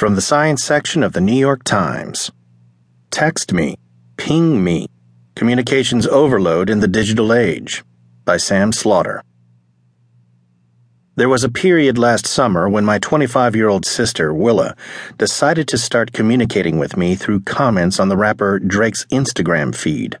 From the science section of the New York Times Text Me, Ping Me Communications Overload in the Digital Age by Sam Slaughter. There was a period last summer when my 25 year old sister, Willa, decided to start communicating with me through comments on the rapper Drake's Instagram feed.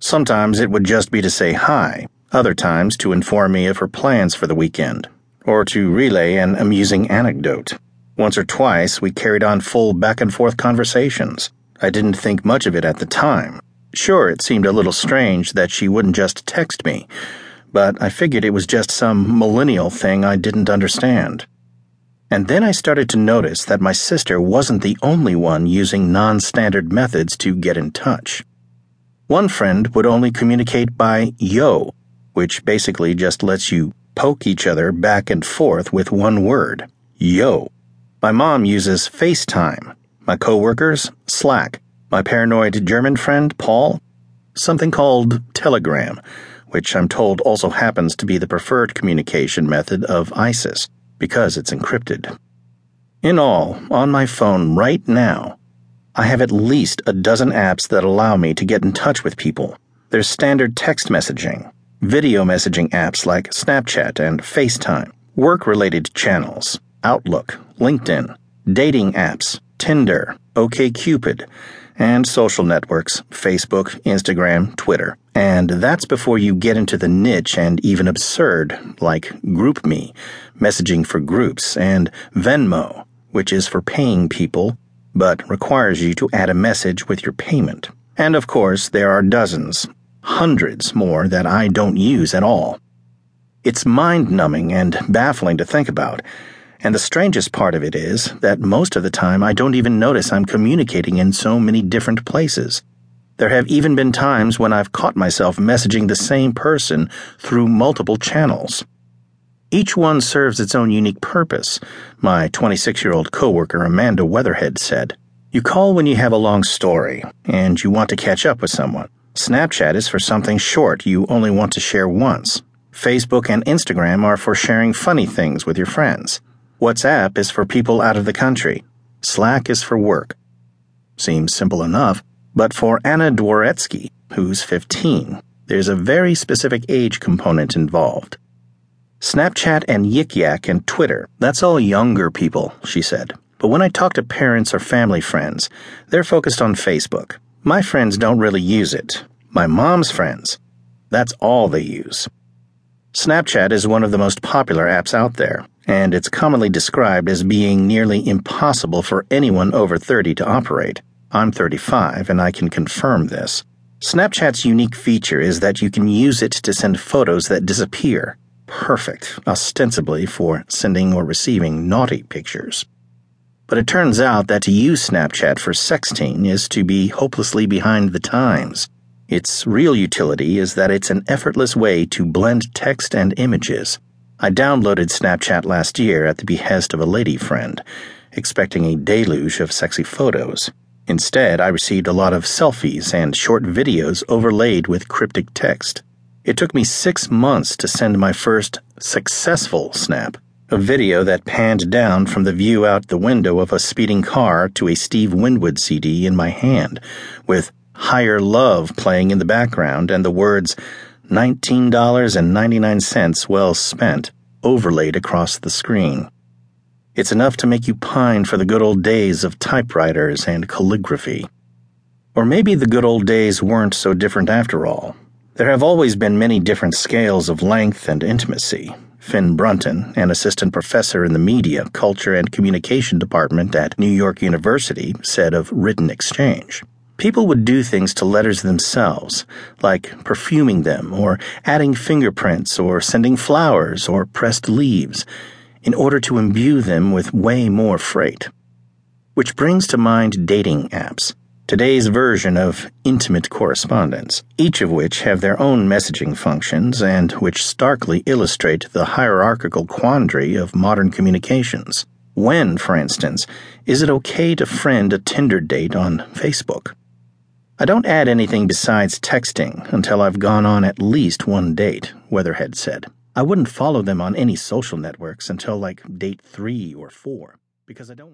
Sometimes it would just be to say hi, other times to inform me of her plans for the weekend, or to relay an amusing anecdote. Once or twice, we carried on full back and forth conversations. I didn't think much of it at the time. Sure, it seemed a little strange that she wouldn't just text me, but I figured it was just some millennial thing I didn't understand. And then I started to notice that my sister wasn't the only one using non standard methods to get in touch. One friend would only communicate by yo, which basically just lets you poke each other back and forth with one word yo. My mom uses FaceTime. My coworkers, Slack. My paranoid German friend, Paul, something called Telegram, which I'm told also happens to be the preferred communication method of ISIS because it's encrypted. In all, on my phone right now, I have at least a dozen apps that allow me to get in touch with people. There's standard text messaging, video messaging apps like Snapchat and FaceTime, work related channels, Outlook, LinkedIn, dating apps, Tinder, OKCupid, and social networks Facebook, Instagram, Twitter. And that's before you get into the niche and even absurd, like GroupMe, messaging for groups, and Venmo, which is for paying people, but requires you to add a message with your payment. And of course, there are dozens, hundreds more that I don't use at all. It's mind numbing and baffling to think about and the strangest part of it is that most of the time I don't even notice I'm communicating in so many different places. There have even been times when I've caught myself messaging the same person through multiple channels. Each one serves its own unique purpose, my 26 year old coworker Amanda Weatherhead said. You call when you have a long story and you want to catch up with someone. Snapchat is for something short you only want to share once. Facebook and Instagram are for sharing funny things with your friends. WhatsApp is for people out of the country. Slack is for work. Seems simple enough, but for Anna Dworetsky, who's 15, there's a very specific age component involved. Snapchat and Yik Yak and Twitter, that's all younger people, she said. But when I talk to parents or family friends, they're focused on Facebook. My friends don't really use it. My mom's friends, that's all they use. Snapchat is one of the most popular apps out there, and it's commonly described as being nearly impossible for anyone over 30 to operate. I'm 35, and I can confirm this. Snapchat's unique feature is that you can use it to send photos that disappear. Perfect, ostensibly for sending or receiving naughty pictures. But it turns out that to use Snapchat for sexting is to be hopelessly behind the times. Its real utility is that it's an effortless way to blend text and images I downloaded Snapchat last year at the behest of a lady friend, expecting a deluge of sexy photos. Instead, I received a lot of selfies and short videos overlaid with cryptic text. It took me six months to send my first successful snap, a video that panned down from the view out the window of a speeding car to a Steve Winwood CD in my hand, with Higher Love playing in the background and the words, $19.99 well spent, overlaid across the screen. It's enough to make you pine for the good old days of typewriters and calligraphy. Or maybe the good old days weren't so different after all. There have always been many different scales of length and intimacy. Finn Brunton, an assistant professor in the Media, Culture, and Communication Department at New York University, said of written exchange. People would do things to letters themselves, like perfuming them, or adding fingerprints, or sending flowers, or pressed leaves, in order to imbue them with way more freight. Which brings to mind dating apps, today's version of intimate correspondence, each of which have their own messaging functions and which starkly illustrate the hierarchical quandary of modern communications. When, for instance, is it okay to friend a Tinder date on Facebook? I don't add anything besides texting until I've gone on at least one date, Weatherhead said. I wouldn't follow them on any social networks until like date three or four, because I don't